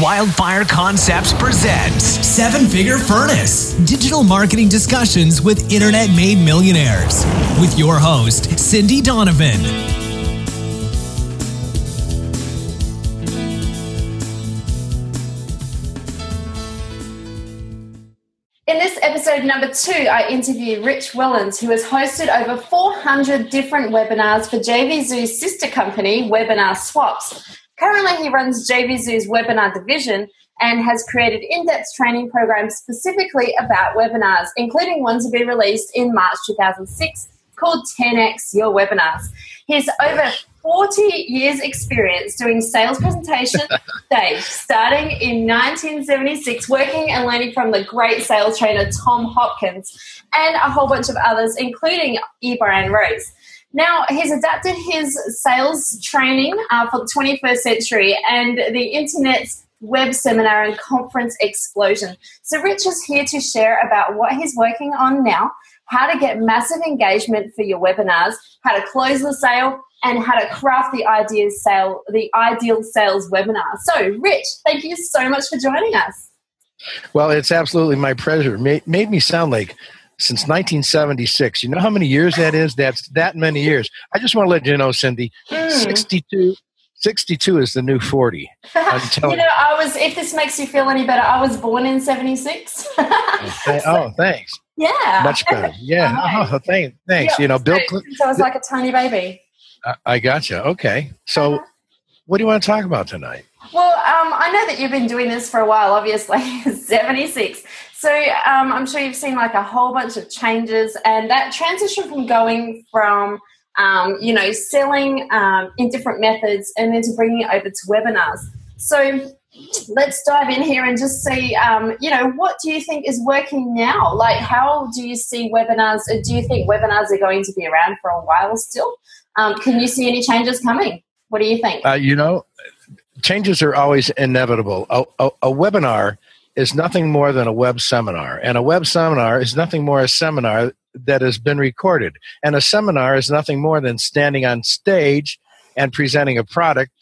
Wildfire Concepts presents Seven Figure Furnace Digital Marketing Discussions with Internet Made Millionaires with your host, Cindy Donovan. In this episode number two, I interview Rich Wilens, who has hosted over 400 different webinars for JVZoo's sister company, Webinar Swaps. Currently, he runs JVZoo's webinar division and has created in depth training programs specifically about webinars, including one to be released in March 2006 called 10x Your Webinars. He's over 40 years experience doing sales presentation stage, starting in 1976, working and learning from the great sales trainer Tom Hopkins and a whole bunch of others, including Ibrahim Rose. Now, he's adapted his sales training uh, for the 21st century and the internet's web seminar and conference explosion. So, Rich is here to share about what he's working on now, how to get massive engagement for your webinars, how to close the sale, and how to craft the ideal sale, the ideal sales webinar. So, Rich, thank you so much for joining us. Well, it's absolutely my pleasure. Made, made me sound like since 1976. You know how many years that is? That's that many years. I just want to let you know, Cindy, mm. 62. 62 is the new 40. you know, I was, if this makes you feel any better, I was born in 76. okay. Oh, thanks. Yeah. Much better. Yeah. Oh, thanks. thanks. Yeah, you know, Bill Clinton. So I was like a tiny baby. I, I gotcha. Okay. So, uh-huh. what do you want to talk about tonight? Well, um, I know that you've been doing this for a while, obviously, 76. So um, I'm sure you've seen like a whole bunch of changes, and that transition from going from um, you know selling um, in different methods and then to bringing it over to webinars. So let's dive in here and just see um, you know what do you think is working now? Like how do you see webinars? Do you think webinars are going to be around for a while still? Um, can you see any changes coming? What do you think? Uh, you know, changes are always inevitable. A, a, a webinar is nothing more than a web seminar. And a web seminar is nothing more a seminar that has been recorded. And a seminar is nothing more than standing on stage and presenting a product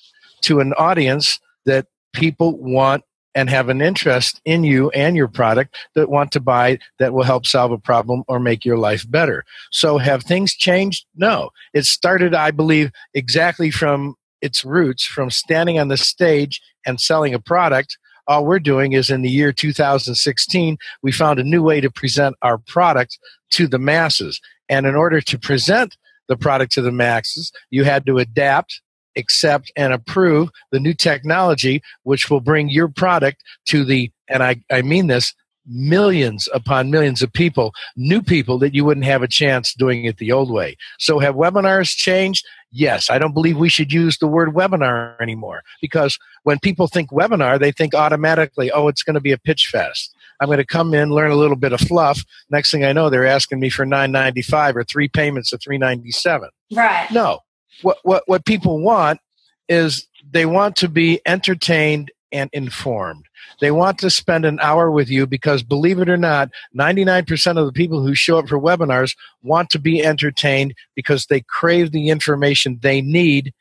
to an audience that people want and have an interest in you and your product that want to buy that will help solve a problem or make your life better. So have things changed? No. It started, I believe, exactly from its roots, from standing on the stage and selling a product all we're doing is in the year 2016, we found a new way to present our product to the masses. And in order to present the product to the masses, you had to adapt, accept, and approve the new technology, which will bring your product to the, and I, I mean this, millions upon millions of people, new people that you wouldn't have a chance doing it the old way. So have webinars changed? Yes. I don't believe we should use the word webinar anymore because when people think webinar, they think automatically, oh, it's going to be a pitch fest. I'm going to come in, learn a little bit of fluff. Next thing I know, they're asking me for 995 or three payments of 397. Right. No. What, what, what people want is they want to be entertained and informed. They want to spend an hour with you because, believe it or not, 99% of the people who show up for webinars want to be entertained because they crave the information they need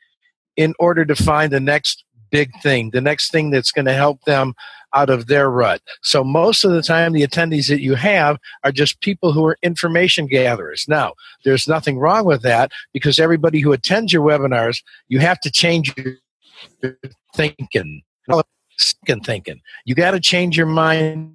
in order to find the next big thing, the next thing that's going to help them out of their rut. So, most of the time, the attendees that you have are just people who are information gatherers. Now, there's nothing wrong with that because everybody who attends your webinars, you have to change your thinking second thinking. You got to change your mind.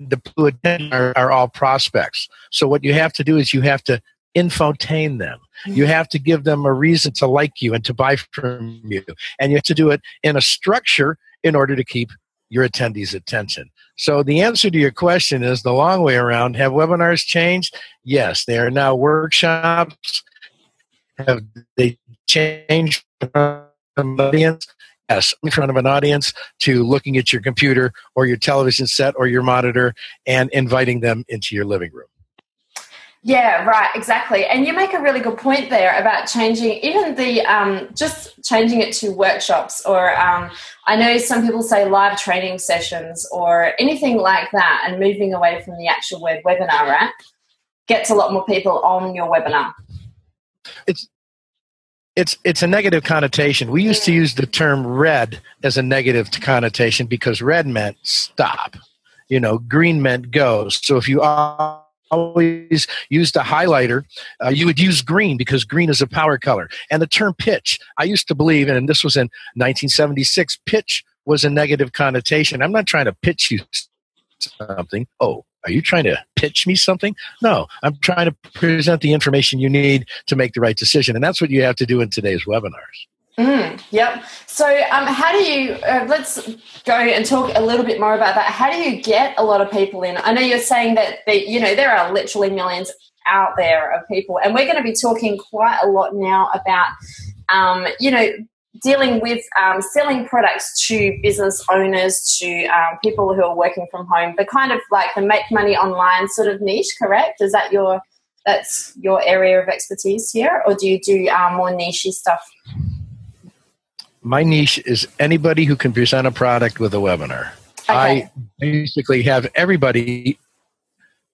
The are, are all prospects. So what you have to do is you have to infotain them. You mm-hmm. have to give them a reason to like you and to buy from you. And you have to do it in a structure in order to keep your attendees' attention. So the answer to your question is the long way around. Have webinars changed? Yes, they are now workshops. Have they changed from audience? Yes, in front of an audience to looking at your computer or your television set or your monitor and inviting them into your living room. Yeah, right, exactly. And you make a really good point there about changing even the um, just changing it to workshops or um, I know some people say live training sessions or anything like that and moving away from the actual word webinar, right? Gets a lot more people on your webinar. It's it's it's a negative connotation. We used to use the term red as a negative connotation because red meant stop. You know, green meant go. So if you always used a highlighter, uh, you would use green because green is a power color. And the term pitch, I used to believe, and this was in 1976, pitch was a negative connotation. I'm not trying to pitch you something. Oh, are you trying to pitch me something? No, I'm trying to present the information you need to make the right decision. And that's what you have to do in today's webinars. Mm, yep. So, um, how do you? Uh, let's go and talk a little bit more about that. How do you get a lot of people in? I know you're saying that the, you know there are literally millions out there of people, and we're going to be talking quite a lot now about, um, you know, dealing with um, selling products to business owners, to um, people who are working from home, the kind of like the make money online sort of niche, correct? Is that your that's your area of expertise here, or do you do um, more niche stuff? My niche is anybody who can present a product with a webinar. Okay. I basically have everybody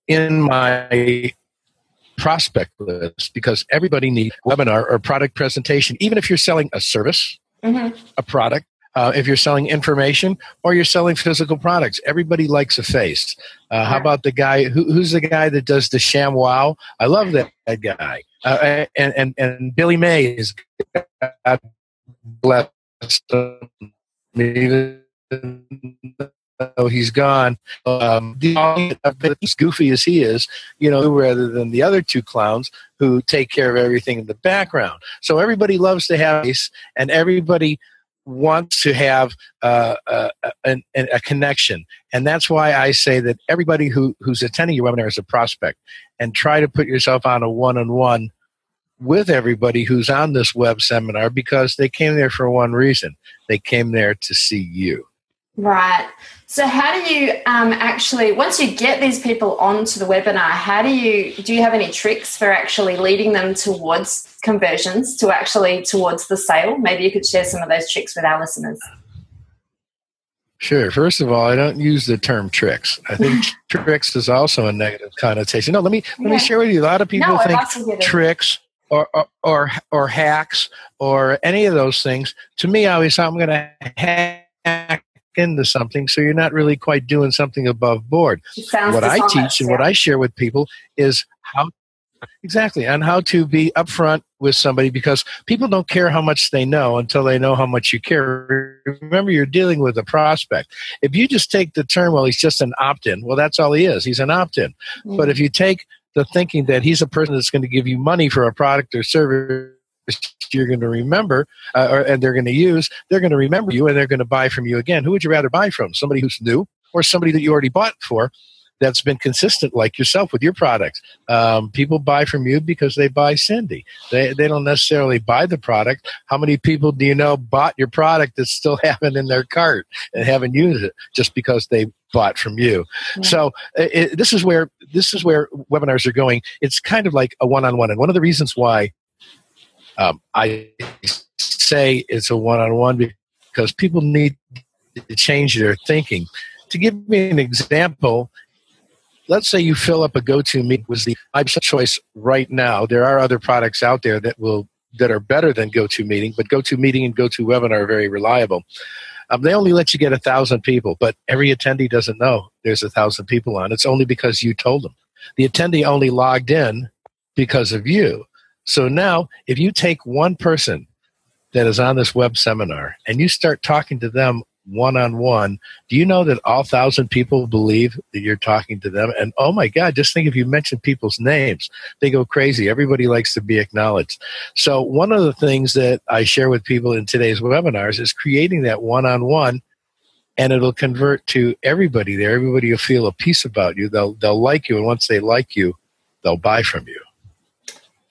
in my prospect list because everybody needs webinar or product presentation, even if you're selling a service, mm-hmm. a product, uh, if you're selling information or you're selling physical products. Everybody likes a face. Uh, how about the guy who, who's the guy that does the ShamWow? I love that, that guy. Uh, and, and, and Billy Mays is God him oh, he's gone. Um, as goofy as he is, you know, rather than the other two clowns who take care of everything in the background. So everybody loves to have face, and everybody wants to have uh, uh, a, connection. And that's why I say that everybody who, who's attending your webinar is a prospect, and try to put yourself on a one-on-one with everybody who's on this web seminar because they came there for one reason. They came there to see you. Right. So, how do you um, actually, once you get these people onto the webinar, how do you do? You have any tricks for actually leading them towards conversions, to actually towards the sale? Maybe you could share some of those tricks with our listeners. Sure. First of all, I don't use the term tricks. I think tricks is also a negative connotation. No, let me let me share with you. A lot of people no, think tricks or, or, or or hacks or any of those things. To me, I always thought I'm going to hack into something, so you're not really quite doing something above board. What I teach and yeah. what I share with people is how exactly on how to be upfront with somebody because people don't care how much they know until they know how much you care. Remember, you're dealing with a prospect. If you just take the term, well, he's just an opt in, well, that's all he is. He's an opt in. Mm-hmm. But if you take the thinking that he's a person that's going to give you money for a product or service you're going to remember uh, or, and they're going to use, they're going to remember you and they're going to buy from you again. Who would you rather buy from? Somebody who's new or somebody that you already bought for that's been consistent like yourself with your product. Um, people buy from you because they buy Cindy. They, they don't necessarily buy the product. How many people do you know bought your product that still have it in their cart and haven't used it just because they bought from you? Yeah. So it, this is where this is where webinars are going. It's kind of like a one-on-one, and one of the reasons why um, I say it's a one on one because people need to change their thinking. To give me an example, let's say you fill up a GoToMeeting was the my choice right now. There are other products out there that will that are better than GoToMeeting, but GoToMeeting and GoToWebinar are very reliable. Um, they only let you get a thousand people, but every attendee doesn't know there's a thousand people on. It's only because you told them. The attendee only logged in because of you. So now, if you take one person that is on this web seminar and you start talking to them one on one, do you know that all thousand people believe that you're talking to them? And oh my God, just think if you mention people's names, they go crazy. Everybody likes to be acknowledged. So, one of the things that I share with people in today's webinars is creating that one on one. And it'll convert to everybody there. Everybody will feel a piece about you. They'll they'll like you, and once they like you, they'll buy from you.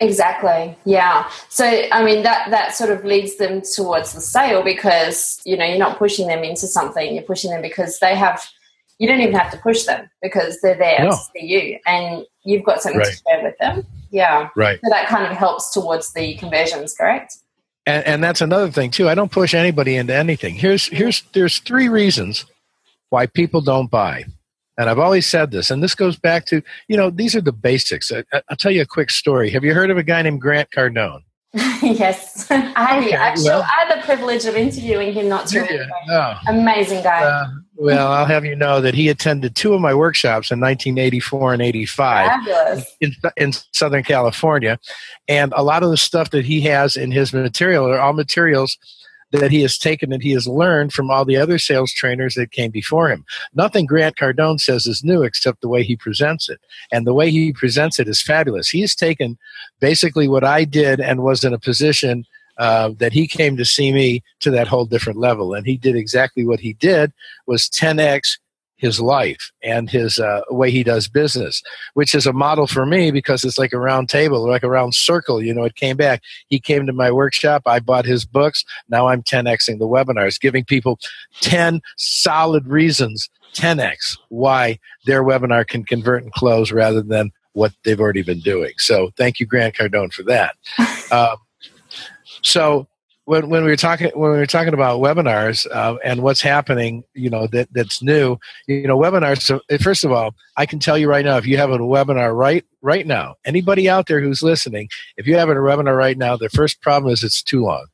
Exactly. Yeah. So I mean that that sort of leads them towards the sale because you know you're not pushing them into something. You're pushing them because they have. You don't even have to push them because they're there no. to see you, and you've got something right. to share with them. Yeah. Right. So that kind of helps towards the conversions. Correct. And, and that's another thing too. I don't push anybody into anything. Here's here's there's three reasons why people don't buy. And I've always said this, and this goes back to, you know, these are the basics. I, will tell you a quick story. Have you heard of a guy named Grant Cardone? yes, I okay, actual, well, I had the privilege of interviewing him not too long ago. Oh. Amazing guy. Uh, well, I'll have you know that he attended two of my workshops in 1984 and 85 in, in, Southern California. And a lot of the stuff that he has in his material are all materials that he has taken and he has learned from all the other sales trainers that came before him. Nothing Grant Cardone says is new except the way he presents it. And the way he presents it is fabulous. He's taken basically what I did and was in a position uh, that he came to see me to that whole different level. And he did exactly what he did was 10x his life and his uh, way he does business, which is a model for me because it's like a round table, like a round circle. You know, it came back. He came to my workshop. I bought his books. Now I'm 10xing the webinars, giving people 10 solid reasons, 10x, why their webinar can convert and close rather than what they've already been doing. So thank you, Grant Cardone, for that. Um, so when, when we were talking when we were talking about webinars uh, and what's happening, you know that that's new. You know, webinars. So eh, first of all, I can tell you right now, if you have a webinar right right now, anybody out there who's listening, if you have a webinar right now, the first problem is it's too long.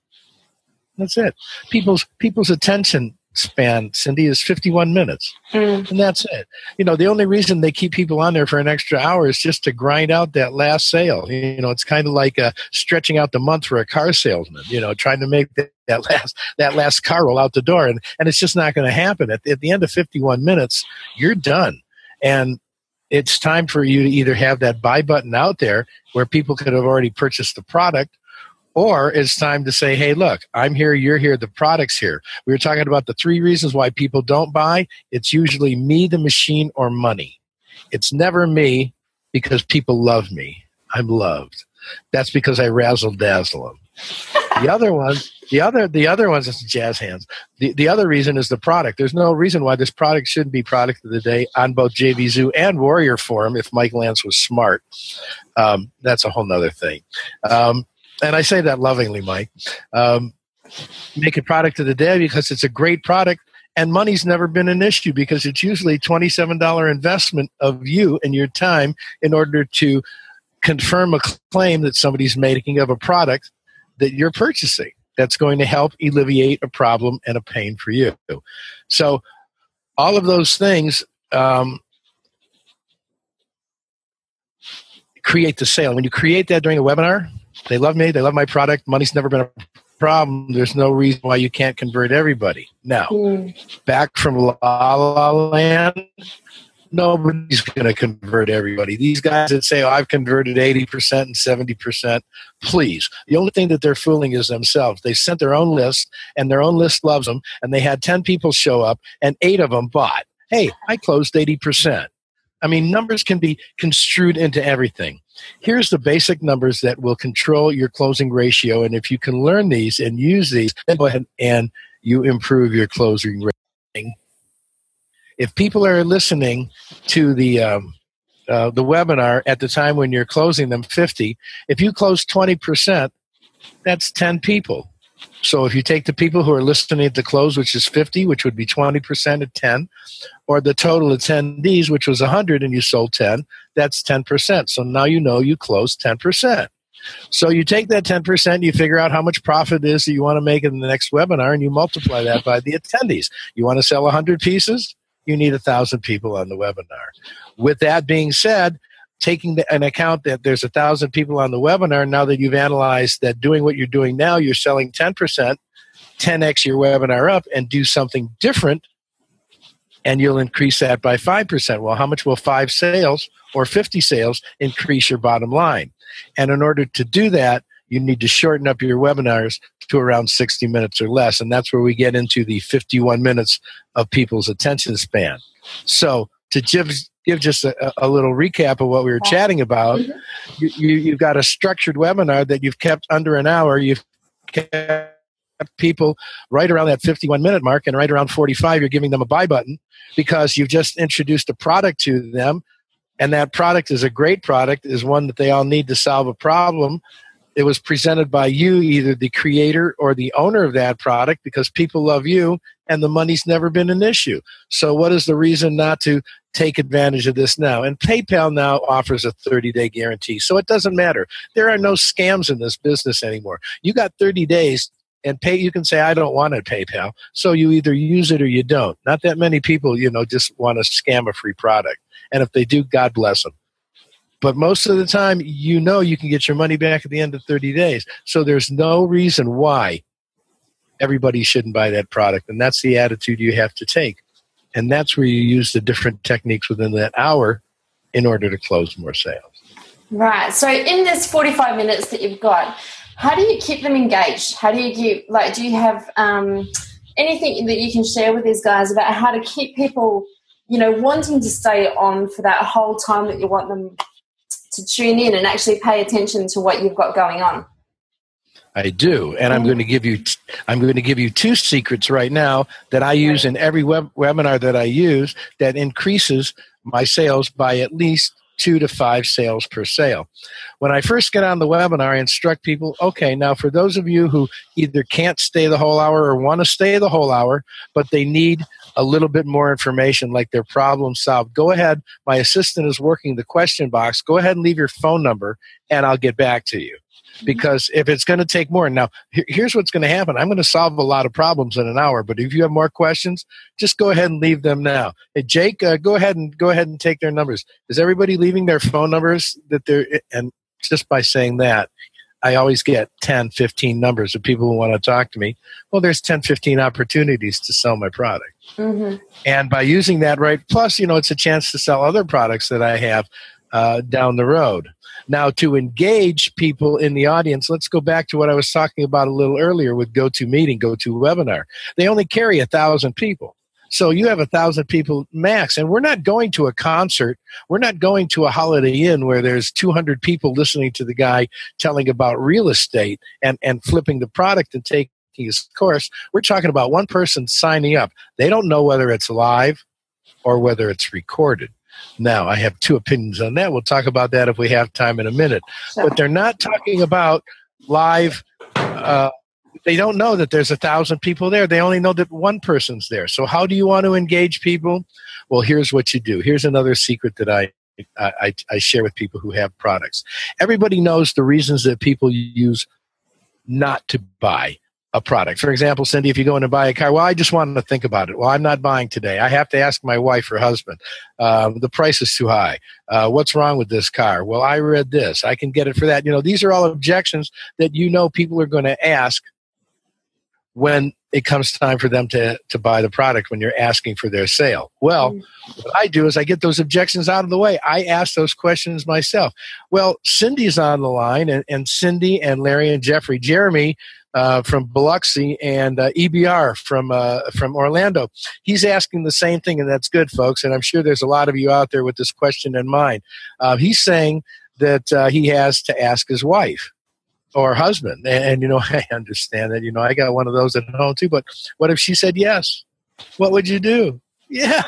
That's it. People's people's attention span, Cindy, is 51 minutes. Mm. And that's it. You know, the only reason they keep people on there for an extra hour is just to grind out that last sale. You know, it's kind of like uh, stretching out the month for a car salesman, you know, trying to make that, that last that last car roll out the door. And, and it's just not going to happen. At, at the end of 51 minutes, you're done. And it's time for you to either have that buy button out there where people could have already purchased the product or it's time to say, hey, look, I'm here, you're here, the product's here. We were talking about the three reasons why people don't buy. It's usually me, the machine, or money. It's never me because people love me. I'm loved. That's because I razzle dazzle them. the other one, the other, the other ones is jazz hands. The, the other reason is the product. There's no reason why this product shouldn't be product of the day on both JVZoo and Warrior Forum. If Mike Lance was smart, um, that's a whole nother thing. Um, and I say that lovingly, Mike. Um, make a product of the day because it's a great product and money's never been an issue because it's usually $27 investment of you and your time in order to confirm a claim that somebody's making of a product that you're purchasing that's going to help alleviate a problem and a pain for you so all of those things um, create the sale when you create that during a webinar they love me. They love my product. Money's never been a problem. There's no reason why you can't convert everybody. Now, mm. back from La La Land, nobody's going to convert everybody. These guys that say, oh, I've converted 80% and 70%, please. The only thing that they're fooling is themselves. They sent their own list, and their own list loves them, and they had 10 people show up, and eight of them bought. Hey, I closed 80%. I mean, numbers can be construed into everything. Here's the basic numbers that will control your closing ratio. And if you can learn these and use these, then go ahead and you improve your closing ratio. If people are listening to the um, uh, the webinar at the time when you're closing them 50, if you close 20%, that's 10 people. So if you take the people who are listening at the close, which is 50, which would be 20% of 10, or the total attendees, which was 100 and you sold 10, that's 10%. So now you know you closed 10%. So you take that 10%, you figure out how much profit is that you want to make in the next webinar, and you multiply that by the attendees. You want to sell 100 pieces? You need 1,000 people on the webinar. With that being said, taking an account that there's a thousand people on the webinar now that you've analyzed that doing what you're doing now you're selling 10% 10x your webinar up and do something different and you'll increase that by 5% well how much will 5 sales or 50 sales increase your bottom line? And in order to do that you need to shorten up your webinars to around 60 minutes or less and that's where we get into the 51 minutes of people's attention span. So to give give just a, a, little recap of what we were chatting about, mm-hmm. you, you, you've got a structured webinar that you've kept under an hour. You've kept people right around that 51 minute mark and right around 45 you're giving them a buy button because you've just introduced a product to them and that product is a great product is one that they all need to solve a problem it was presented by you, either the creator or the owner of that product, because people love you and the money's never been an issue. So, what is the reason not to take advantage of this now? And PayPal now offers a 30 day guarantee. So, it doesn't matter. There are no scams in this business anymore. You got 30 days and pay you can say i don't want a paypal so you either use it or you don't not that many people you know just want to scam a free product and if they do god bless them but most of the time, you know you can get your money back at the end of 30 days. So there's no reason why everybody shouldn't buy that product. And that's the attitude you have to take. And that's where you use the different techniques within that hour in order to close more sales. Right. So in this 45 minutes that you've got, how do you keep them engaged? How do you keep, like, do you have um, anything that you can share with these guys about how to keep people, you know, wanting to stay on for that whole time that you want them to tune in and actually pay attention to what you've got going on. I do, and I'm going to give you I'm going to give you two secrets right now that I use in every web, webinar that I use that increases my sales by at least two to five sales per sale. When I first get on the webinar, I instruct people okay, now for those of you who either can't stay the whole hour or want to stay the whole hour, but they need a little bit more information, like their problem solved, go ahead. My assistant is working the question box. Go ahead and leave your phone number, and I'll get back to you. Mm-hmm. Because if it's going to take more, now here's what's going to happen. I'm going to solve a lot of problems in an hour, but if you have more questions, just go ahead and leave them now. Hey, Jake, uh, go ahead and go ahead and take their numbers. Is everybody leaving their phone numbers that they're and just by saying that, I always get 10, 15 numbers of people who want to talk to me. Well, there's 10, 15 opportunities to sell my product. Mm-hmm. And by using that right, plus, you know, it's a chance to sell other products that I have uh, down the road. Now, to engage people in the audience, let's go back to what I was talking about a little earlier with GoToMeeting, GoToWebinar. They only carry a thousand people. So you have a thousand people max, and we're not going to a concert. We're not going to a Holiday Inn where there's 200 people listening to the guy telling about real estate and, and flipping the product and taking his course. We're talking about one person signing up. They don't know whether it's live or whether it's recorded. Now, I have two opinions on that. We'll talk about that if we have time in a minute. But they're not talking about live uh, they don't know that there's a thousand people there. They only know that one person's there. So how do you want to engage people? Well, here's what you do. Here's another secret that I I, I share with people who have products. Everybody knows the reasons that people use not to buy a product. For example, Cindy, if you go in and buy a car, well, I just want to think about it. Well, I'm not buying today. I have to ask my wife or husband. Uh, the price is too high. Uh, what's wrong with this car? Well, I read this. I can get it for that. You know, these are all objections that you know people are going to ask when it comes time for them to, to buy the product when you're asking for their sale. Well, mm. what I do is I get those objections out of the way. I ask those questions myself. Well, Cindy's on the line, and, and Cindy and Larry and Jeffrey, Jeremy uh, from Biloxi and uh, EBR from uh, from Orlando. He's asking the same thing, and that's good, folks. And I'm sure there's a lot of you out there with this question in mind. Uh, he's saying that uh, he has to ask his wife or husband. And, and, you know, I understand that. You know, I got one of those at home too. But what if she said yes? What would you do? Yeah,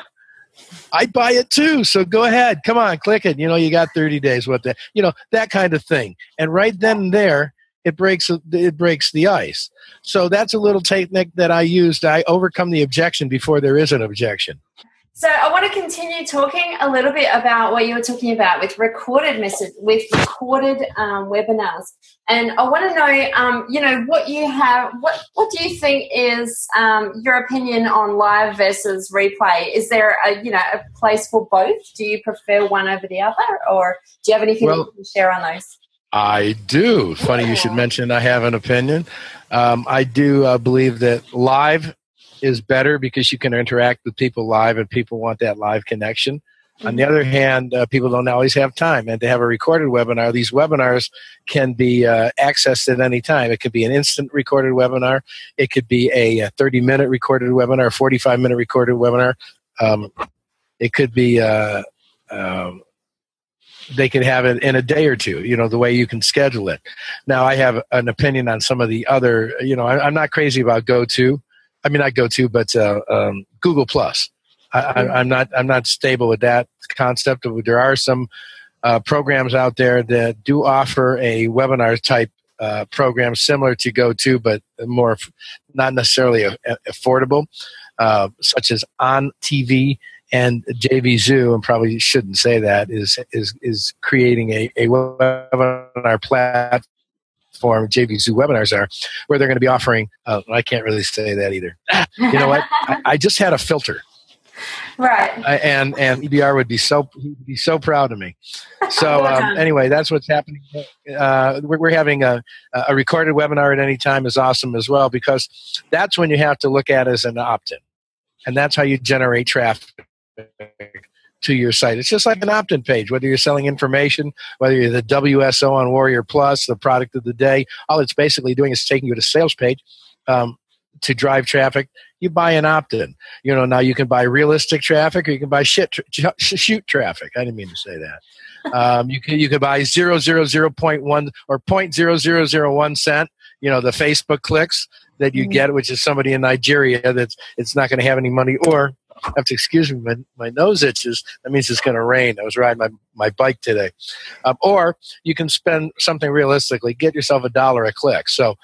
I'd buy it too. So go ahead, come on, click it. You know, you got 30 days. What the, you know, that kind of thing. And right then and there, it breaks it breaks the ice. So that's a little technique that I used. I overcome the objection before there is an objection. So I want to continue talking a little bit about what you were talking about with recorded message, with recorded um, webinars, and I want to know, um, you know, what you have. What What do you think is um, your opinion on live versus replay? Is there a you know a place for both? Do you prefer one over the other, or do you have anything well, you can share on those? I do. Funny you should mention I have an opinion. Um, I do uh, believe that live is better because you can interact with people live and people want that live connection. On the other hand, uh, people don't always have time. And to have a recorded webinar, these webinars can be uh, accessed at any time. It could be an instant recorded webinar, it could be a 30 minute recorded webinar, a 45 minute recorded webinar. Um, it could be. Uh, um, they can have it in a day or two you know the way you can schedule it now i have an opinion on some of the other you know I, am not crazy about GoTo I mean, I go to, but uh, um, Google Plus. I, am not I'm not stable with that concept. There are some uh, programs out there that do offer a webinar type uh, programs similar to GoTo, but more not necessarily a, a, affordable, uh, such as On TV and JVZoo, and probably shouldn't say that is is is creating a, a webinar platform. JVZoo webinars are where they're going to be offering. Uh, I can't really say that either. you know what? I, I just had a filter right uh, and and ebr would be so he'd be so proud of me so um, anyway that's what's happening uh, we're, we're, having a, a recorded webinar at any time is awesome as well because that's when you have to look at as an opt-in and that's how you generate traffic to your site. It's just like an opt-in page, whether you're selling information, whether you're the WSO on Warrior Plus, the product of the day. All it's basically doing is taking you to sales page um, to drive traffic. You buy an opt-in. You know now you can buy realistic traffic or you can buy shit tra- shoot traffic. I didn't mean to say that. Um, you can you can buy zero zero zero point one or point zero zero zero one cent. You know the Facebook clicks that you mm-hmm. get, which is somebody in Nigeria that's it's not going to have any money, or Have to excuse me, my, my nose itches. That means it's going to rain. I was riding my, my bike today. Um, or you can spend something realistically, get yourself a dollar a click. So,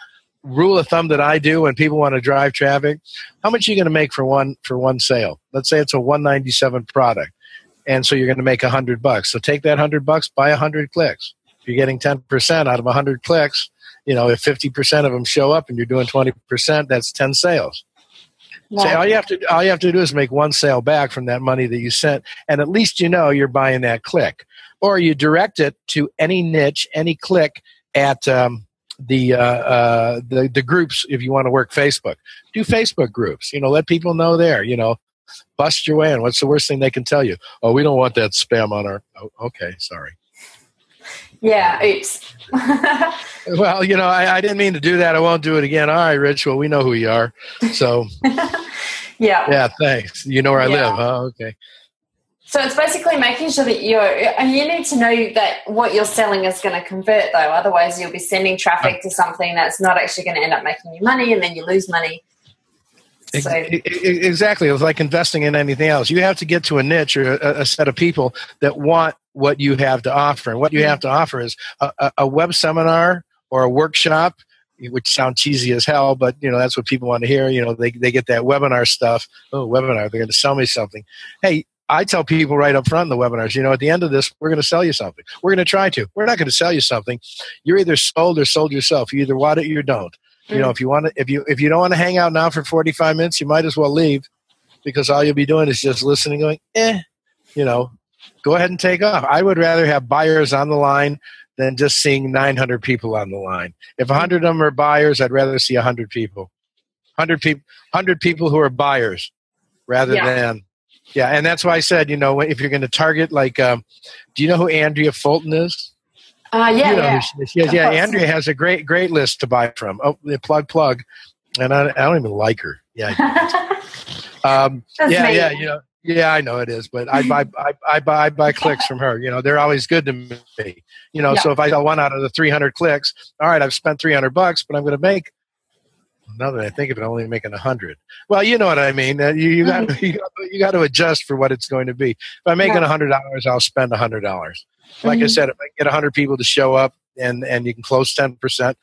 rule of thumb that I do when people want to drive traffic, how much are you going to make for one for one sale? Let's say it's a 197 product. And so you're going to make a hundred bucks. So take that hundred bucks, buy a hundred clicks. If you're getting 10% out of a hundred clicks, you know, if 50% of them show up and you're doing 20%, that's 10 sales. Say all you have to all you have to do is make one sale back from that money that you sent, and at least you know you're buying that click. Or you direct it to any niche, any click at um, the, uh, uh, the the groups. If you want to work Facebook, do Facebook groups. You know, let people know there. You know, bust your way in. What's the worst thing they can tell you? Oh, we don't want that spam on our. Oh, okay, sorry. Yeah, oops. well, you know, I, I, didn't mean to do that. I won't do it again. All right, Rich. Well, we know who you are. So, yeah. Yeah, thanks. You know where yeah. I live. Oh, okay. So it's basically making sure that you're, and you need to know that what you're selling is going to convert though. Otherwise, you'll be sending traffic to something that's not actually going to end up making you money and then you lose money. So. Exactly. It's like investing in anything else. You have to get to a niche or a, a set of people that want what you have to offer. And what you have to offer is a, a web seminar or a workshop which sound cheesy as hell, but you know that's what people want to hear. You know, they they get that webinar stuff. Oh, webinar! They're going to sell me something. Hey, I tell people right up front in the webinars, you know, at the end of this, we're going to sell you something. We're going to try to. We're not going to sell you something. You're either sold or sold yourself. You either want it or you don't. Mm-hmm. You know, mm. if you want to, if you if you don't want to hang out now for 45 minutes, you might as well leave because all you'll be doing is just listening, going, eh, you know, go ahead and take off. I would rather have buyers on the line than just seeing 900 people on the line. If 100 of them are buyers, I'd rather see 100 people. 100 people 100 people who are buyers rather yeah. than yeah, and that's why I said, you know, if you're going to target like um, do you know who Andrea Fulton is? Uh, yeah, you know yeah. She. Yeah, Andrea has a great, great list to buy from. Oh, the plug, plug, and I, I don't even like her. Yeah, um, yeah, yeah. You know, yeah, I know it is, but I buy I, I buy I buy clicks from her. You know, they're always good to me. You know, yeah. so if I sell one out of the 300 clicks, all right, I've spent 300 bucks, but I'm going to make. Now that I think of it, I'm only making a hundred. Well, you know what I mean. You, you got mm-hmm. you got you got to adjust for what it's going to be. If I'm making a hundred dollars, I'll spend a hundred dollars. Like mm-hmm. I said, if I get a hundred people to show up and and you can close ten percent.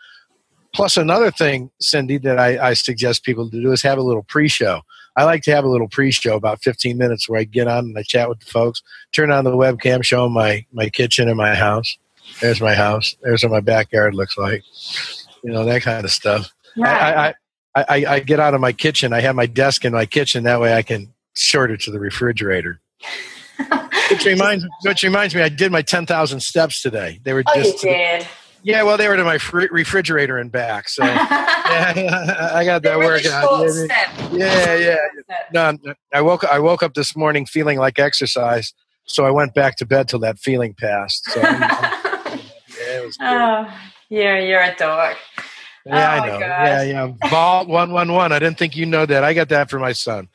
Plus, another thing, Cindy, that I, I suggest people to do is have a little pre-show. I like to have a little pre-show, about 15 minutes, where I get on and I chat with the folks, turn on the webcam, show them my my kitchen and my house. There's my house. There's what my backyard looks like. You know that kind of stuff. Right. I, I, I, I get out of my kitchen. I have my desk in my kitchen. That way, I can short it to the refrigerator. which reminds which reminds me, I did my 10,000 steps today. They were oh, just you did. Yeah, well, they were to my fr- refrigerator and back, so yeah, I got that work out. Yeah, yeah, yeah. No, I woke I woke up this morning feeling like exercise, so I went back to bed till that feeling passed. So, yeah, it was. Oh, you're you're a dog. Yeah, oh I know. Yeah, yeah. Vault one one one. I didn't think you know that. I got that for my son.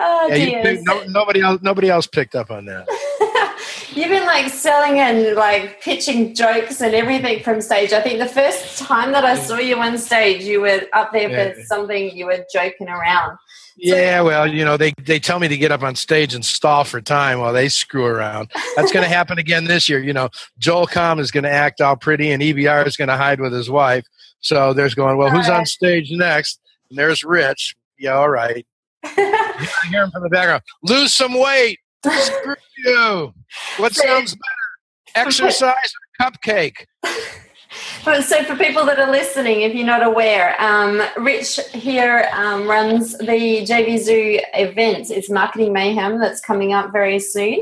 Oh, yeah, you, no, nobody else. Nobody else picked up on that. You've been like selling and like pitching jokes and everything from stage. I think the first time that I saw you on stage, you were up there for something. You were joking around. Yeah, well, you know, they, they tell me to get up on stage and stall for time while they screw around. That's going to happen again this year. You know, Joel Comm is going to act all pretty and EBR is going to hide with his wife. So there's going, well, who's on stage next? And there's Rich. Yeah, all right. I hear him from the background. Lose some weight. Screw you. What sounds better? Exercise or cupcake? But so, for people that are listening, if you're not aware, um, Rich here um, runs the JVZoo event. It's Marketing Mayhem that's coming up very soon.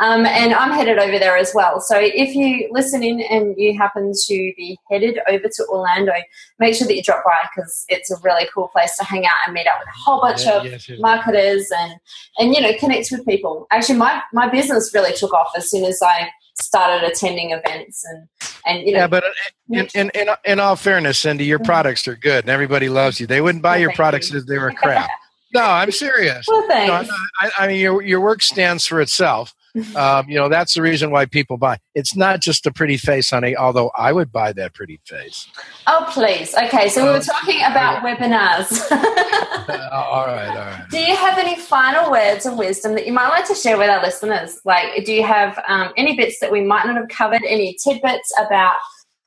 Um, and I'm headed over there as well. So if you listen in and you happen to be headed over to Orlando, make sure that you drop by because it's a really cool place to hang out and meet up with a whole bunch Yeah, of yes, is. marketers and and you know connect with people. Actually, my my business really took off as soon as I started attending events and and you know Yeah, but in, in, in, in all fairness, Cindy, your products are good and everybody loves you. They wouldn't buy Well, your products you. if they were crap. No, I'm serious. well, No, thanks. I, I mean, your, your work stands for itself. Um, you know, that's the reason why people buy. It's not just a pretty face, honey, although I would buy that pretty face. Oh, please. Okay, so we were talking about webinars. Uh, all right, all right. do you have any final words of wisdom that you might like to share with our listeners? Like, do you have um, any bits that we might not have covered, any tidbits about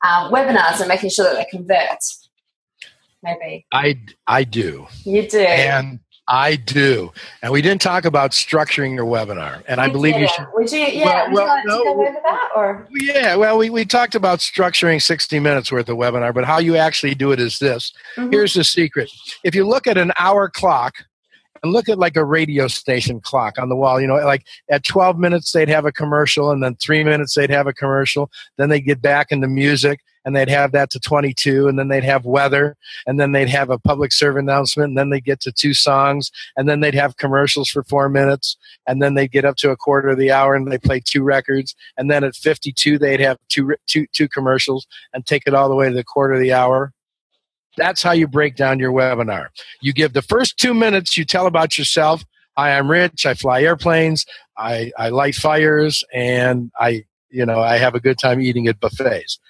um, webinars and making sure that they convert? Maybe. I, I do. You do. And I do. And we didn't talk about structuring your webinar. And I We believe you should. Would you, yeah, Well, well, no. to go over that? Or? Yeah, well, we, we talked about structuring 60 minutes worth of webinar, but how you actually do it is this. Mhm. Here's the secret. If you look at an hour clock and look at like a radio station clock on the wall, you know, like at 12 minutes they'd have a commercial and then 3 minutes they'd have a commercial, then they'd get back into music and they'd have that to 22 and then they'd have weather and then they'd have a public serve announcement and then they'd get to two songs and then they'd have commercials for 4 minutes and then they'd get up to a quarter of the hour and they play two records and then at 52 they'd have two two two commercials and take it all the way to the quarter of the hour that's how you break down your webinar. You give the first two minutes, you tell about yourself. I'm Rich. I fly airplanes. I, I light fires, and I, you know, I have a good time eating at buffets.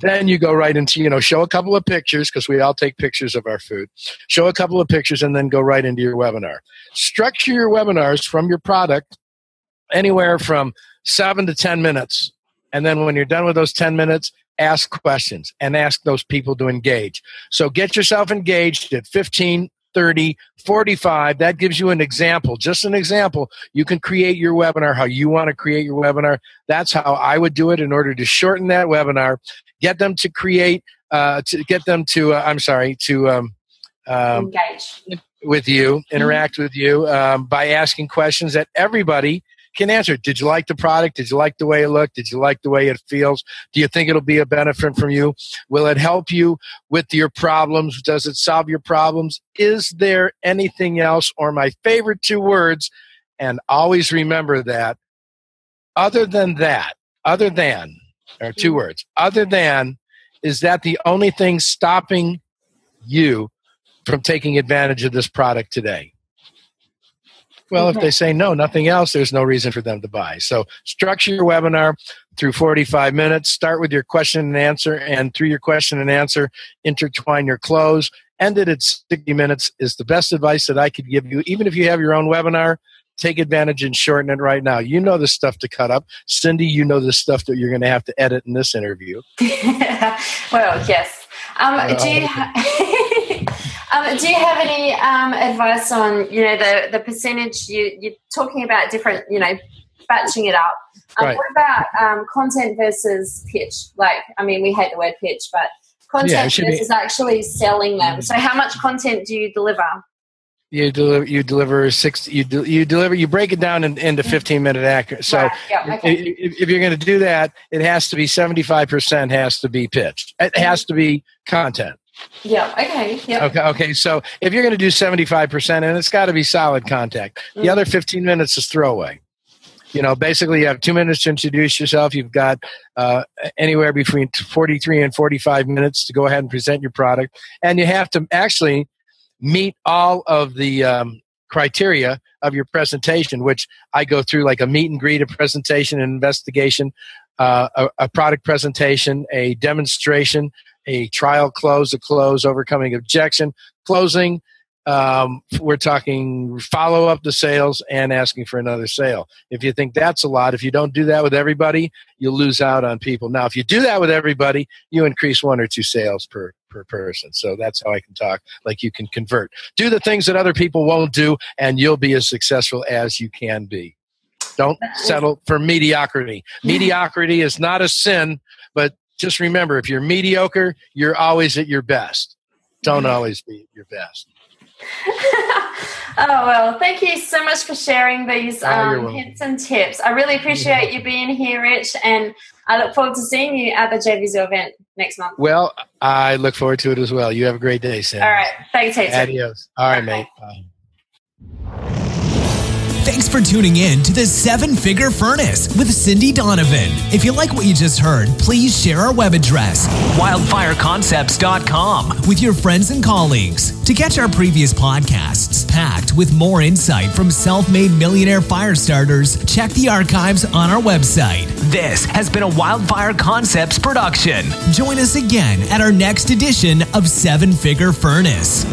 Then you go right into, you know, show a couple of pictures because we all take pictures of our food. Show a couple of pictures, and then go right into your webinar. Structure your webinars from your product anywhere from seven to ten minutes, and then when you're done with those ten minutes, ask questions and ask those people to engage. So get yourself engaged at 15, 30, 45. That gives you an example, just an example. You can create your webinar how you want to create your webinar. That's how I would do it in order to shorten that webinar, get them to create, uh, to get them to, uh, I'm sorry, to, um, um, Engage. with you, interact with you um, by asking questions that everybody can answer. Did you like the product? Did you like the way it looked? Did you like the way it feels? Do you think it'll be a benefit from you? Will it help you with your problems? Does it solve your problems? Is there anything else? Or my favorite two words, and always remember that, other than that, other than, there are two hmm. words, other than, is that the only thing stopping you from taking advantage of this product today? Well, if they mm-hmm. say no, nothing else, there's no reason for them to buy. So structure your webinar through 45 minutes. Start with your question and answer, and through your question and answer, intertwine your close. End it at 60 minutes is the best advice that I could give you. Even if you have your own webinar, take advantage and shorten it right now. You know the stuff to cut up. Cindy, you know the stuff that you're going to have to edit in this interview. well, yes. Um, do you ha- um, do you have any um, advice on you know the the percentage you you're talking about different you know batching it up? Um, Right. What about um, content versus pitch? Like, I mean, we hate the word pitch, but Yeah, content be- versus actually selling them. So, how much content do you deliver? You deliver, you deliver six, you, you deliver, you break it down in, into 15 minute accurate. So Right, yeah, okay. if, if you're going to do that, it has to be 75% has to be pitched. It has to be content. Yeah. Okay. Yeah. Okay. Okay. So if you're going to do 75% and it's got to be solid content, the Mm. other 15 minutes is throwaway. You know, basically you have two minutes to introduce yourself. You've got uh, anywhere between 43 and 45 minutes to go ahead and present your product. And you have to actually meet all of the um, criteria of your presentation, which I go through like a meet and greet, a presentation, an investigation, uh, a, a product presentation, a demonstration, a trial close, a close, overcoming objection, closing. Um, we're talking follow up the sales and asking for another sale. If you think that's a lot, if you don't do that with everybody, you'll lose out on people. Now, if you do that with everybody, you increase one or two sales per per person. So that's how I can talk like you can convert. Do the things that other people won't do, and you'll be as successful as you can be. Don't settle for mediocrity. Mediocrity is not a sin, but just remember if you're mediocre, you're always at your best. Don't always be at your best. oh well thank you so much for sharing these oh, um, hints and tips. I really appreciate you being here rich and i look forward to seeing you at the jvz event next month. Well i look forward to it as well. You have a great day sam. All right. Thanks Hayden. adios. All right mate. Bye. Thanks for tuning in to the Seven Figure Furnace with Cindy Donovan. If you like what you just heard, please share our web address, wildfireconcepts.com, with your friends and colleagues. To catch our previous podcasts, packed with more insight from self made millionaire fire starters, check the archives on our website. This has been a Wildfire Concepts production. Join us again at our next edition of Seven Figure Furnace.